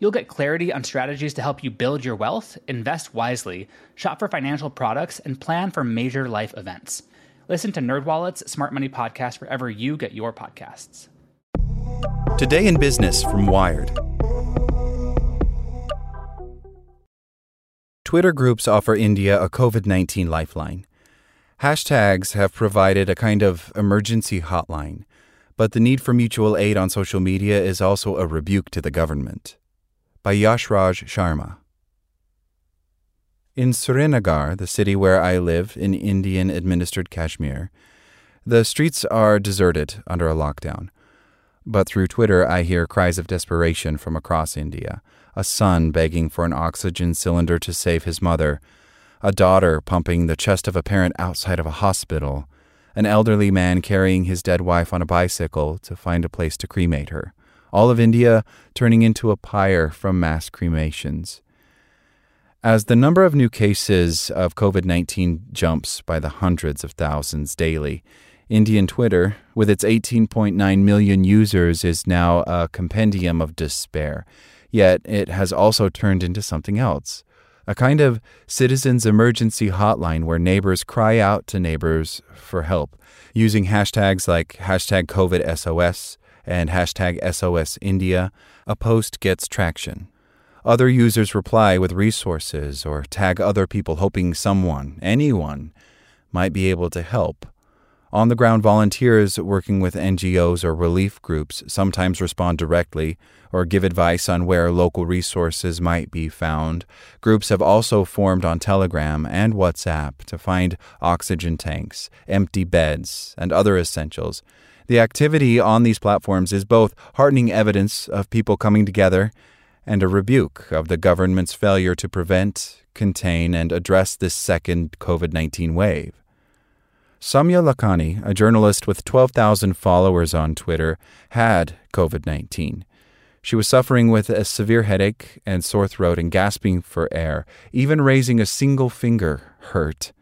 You'll get clarity on strategies to help you build your wealth, invest wisely, shop for financial products, and plan for major life events. Listen to NerdWallet's Smart Money Podcast wherever you get your podcasts. Today in Business from Wired. Twitter groups offer India a COVID 19 lifeline. Hashtags have provided a kind of emergency hotline, but the need for mutual aid on social media is also a rebuke to the government. By Yashraj Sharma. In Srinagar, the city where I live in Indian administered Kashmir, the streets are deserted under a lockdown. But through Twitter, I hear cries of desperation from across India a son begging for an oxygen cylinder to save his mother, a daughter pumping the chest of a parent outside of a hospital, an elderly man carrying his dead wife on a bicycle to find a place to cremate her. All of India turning into a pyre from mass cremations. As the number of new cases of COVID 19 jumps by the hundreds of thousands daily, Indian Twitter, with its 18.9 million users, is now a compendium of despair. Yet it has also turned into something else a kind of citizens' emergency hotline where neighbors cry out to neighbors for help using hashtags like hashtag COVIDSOS and hashtag SOS India. A post gets traction. Other users reply with resources or tag other people, hoping someone, anyone, might be able to help. On the ground volunteers working with NGOs or relief groups sometimes respond directly or give advice on where local resources might be found. Groups have also formed on Telegram and WhatsApp to find oxygen tanks, empty beds, and other essentials. The activity on these platforms is both heartening evidence of people coming together and a rebuke of the government's failure to prevent, contain, and address this second COVID 19 wave. Samya Lakhani, a journalist with 12,000 followers on Twitter, had COVID 19. She was suffering with a severe headache and sore throat and gasping for air. Even raising a single finger hurt.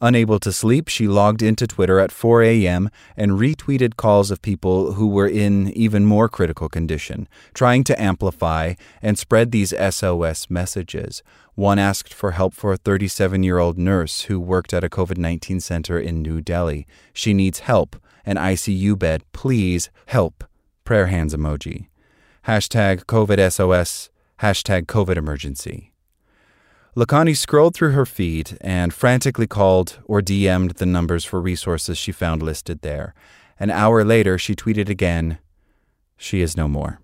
Unable to sleep, she logged into Twitter at 4 a.m. and retweeted calls of people who were in even more critical condition, trying to amplify and spread these SOS messages. One asked for help for a 37 year old nurse who worked at a COVID 19 center in New Delhi. She needs help, an ICU bed, please help. Prayer hands emoji. Hashtag COVID SOS, hashtag COVID emergency. Lakhani scrolled through her feed and frantically called or DM'd the numbers for resources she found listed there. An hour later, she tweeted again, She is no more.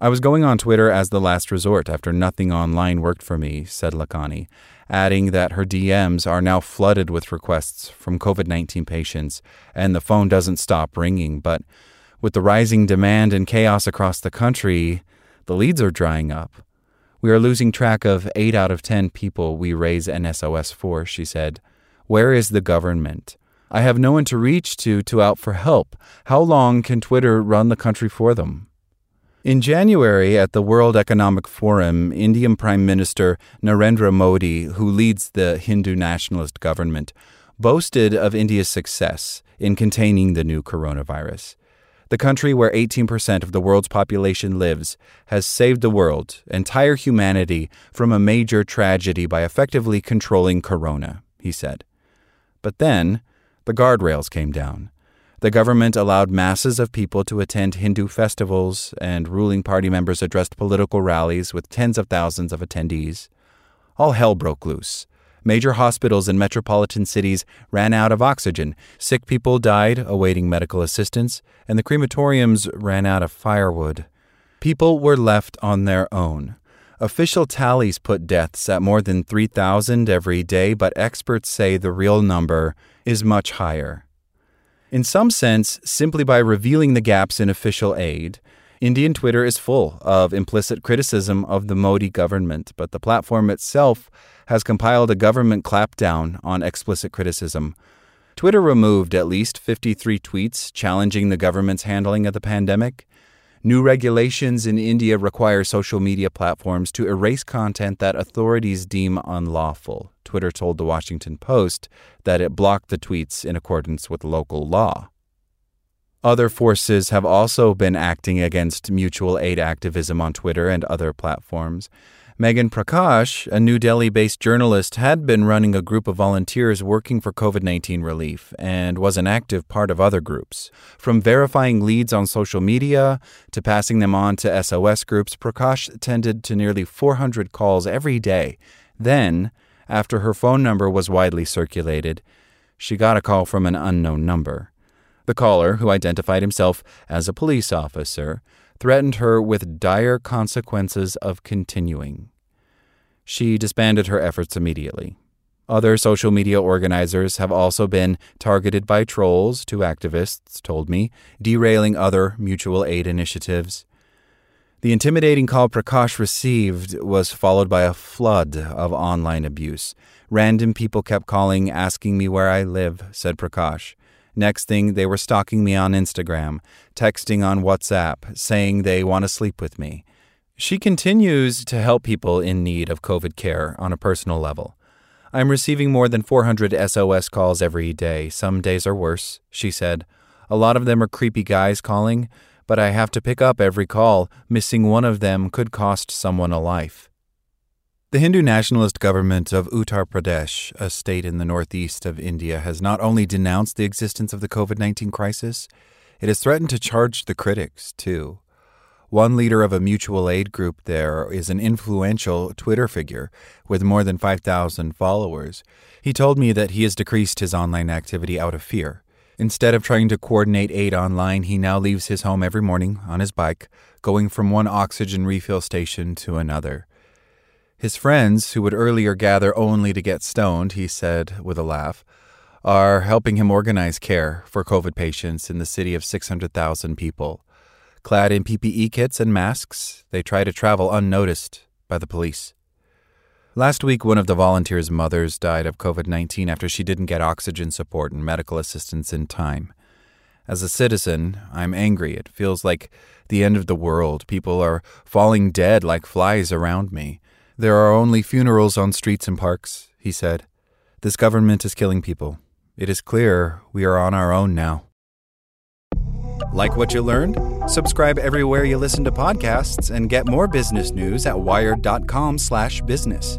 I was going on Twitter as the last resort after nothing online worked for me, said Lakhani, adding that her DMs are now flooded with requests from COVID 19 patients and the phone doesn't stop ringing. But with the rising demand and chaos across the country, the leads are drying up. We are losing track of 8 out of 10 people we raise an SOS for, she said. Where is the government? I have no one to reach to to out for help. How long can Twitter run the country for them? In January, at the World Economic Forum, Indian Prime Minister Narendra Modi, who leads the Hindu nationalist government, boasted of India's success in containing the new coronavirus. The country where 18% of the world's population lives has saved the world, entire humanity, from a major tragedy by effectively controlling corona, he said. But then, the guardrails came down. The government allowed masses of people to attend Hindu festivals, and ruling party members addressed political rallies with tens of thousands of attendees. All hell broke loose. Major hospitals in metropolitan cities ran out of oxygen, sick people died awaiting medical assistance, and the crematoriums ran out of firewood. People were left on their own. Official tallies put deaths at more than 3,000 every day, but experts say the real number is much higher. In some sense, simply by revealing the gaps in official aid, Indian Twitter is full of implicit criticism of the Modi government, but the platform itself has compiled a government clapdown on explicit criticism. Twitter removed at least 53 tweets challenging the government's handling of the pandemic. New regulations in India require social media platforms to erase content that authorities deem unlawful. Twitter told the Washington Post that it blocked the tweets in accordance with local law. Other forces have also been acting against mutual aid activism on Twitter and other platforms. Megan Prakash, a New Delhi based journalist, had been running a group of volunteers working for COVID 19 relief and was an active part of other groups. From verifying leads on social media to passing them on to SOS groups, Prakash attended to nearly 400 calls every day. Then, after her phone number was widely circulated, she got a call from an unknown number. The caller, who identified himself as a police officer, threatened her with dire consequences of continuing. She disbanded her efforts immediately. Other social media organizers have also been targeted by trolls, two activists told me, derailing other mutual aid initiatives. The intimidating call Prakash received was followed by a flood of online abuse. Random people kept calling, asking me where I live, said Prakash. Next thing, they were stalking me on Instagram, texting on WhatsApp, saying they want to sleep with me. She continues to help people in need of COVID care on a personal level. I'm receiving more than 400 SOS calls every day. Some days are worse, she said. A lot of them are creepy guys calling, but I have to pick up every call. Missing one of them could cost someone a life. The Hindu nationalist government of Uttar Pradesh, a state in the northeast of India, has not only denounced the existence of the COVID 19 crisis, it has threatened to charge the critics, too. One leader of a mutual aid group there is an influential Twitter figure with more than 5,000 followers. He told me that he has decreased his online activity out of fear. Instead of trying to coordinate aid online, he now leaves his home every morning on his bike, going from one oxygen refill station to another. His friends, who would earlier gather only to get stoned, he said with a laugh, are helping him organize care for COVID patients in the city of 600,000 people. Clad in PPE kits and masks, they try to travel unnoticed by the police. Last week, one of the volunteers' mothers died of COVID 19 after she didn't get oxygen support and medical assistance in time. As a citizen, I'm angry. It feels like the end of the world. People are falling dead like flies around me. There are only funerals on streets and parks, he said. This government is killing people. It is clear we are on our own now. Like what you learned? Subscribe everywhere you listen to podcasts and get more business news at wired.com/business.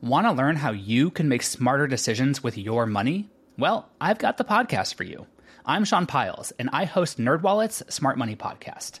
Want to learn how you can make smarter decisions with your money? Well, I've got the podcast for you. I'm Sean Pyles and I host NerdWallet's Smart Money podcast.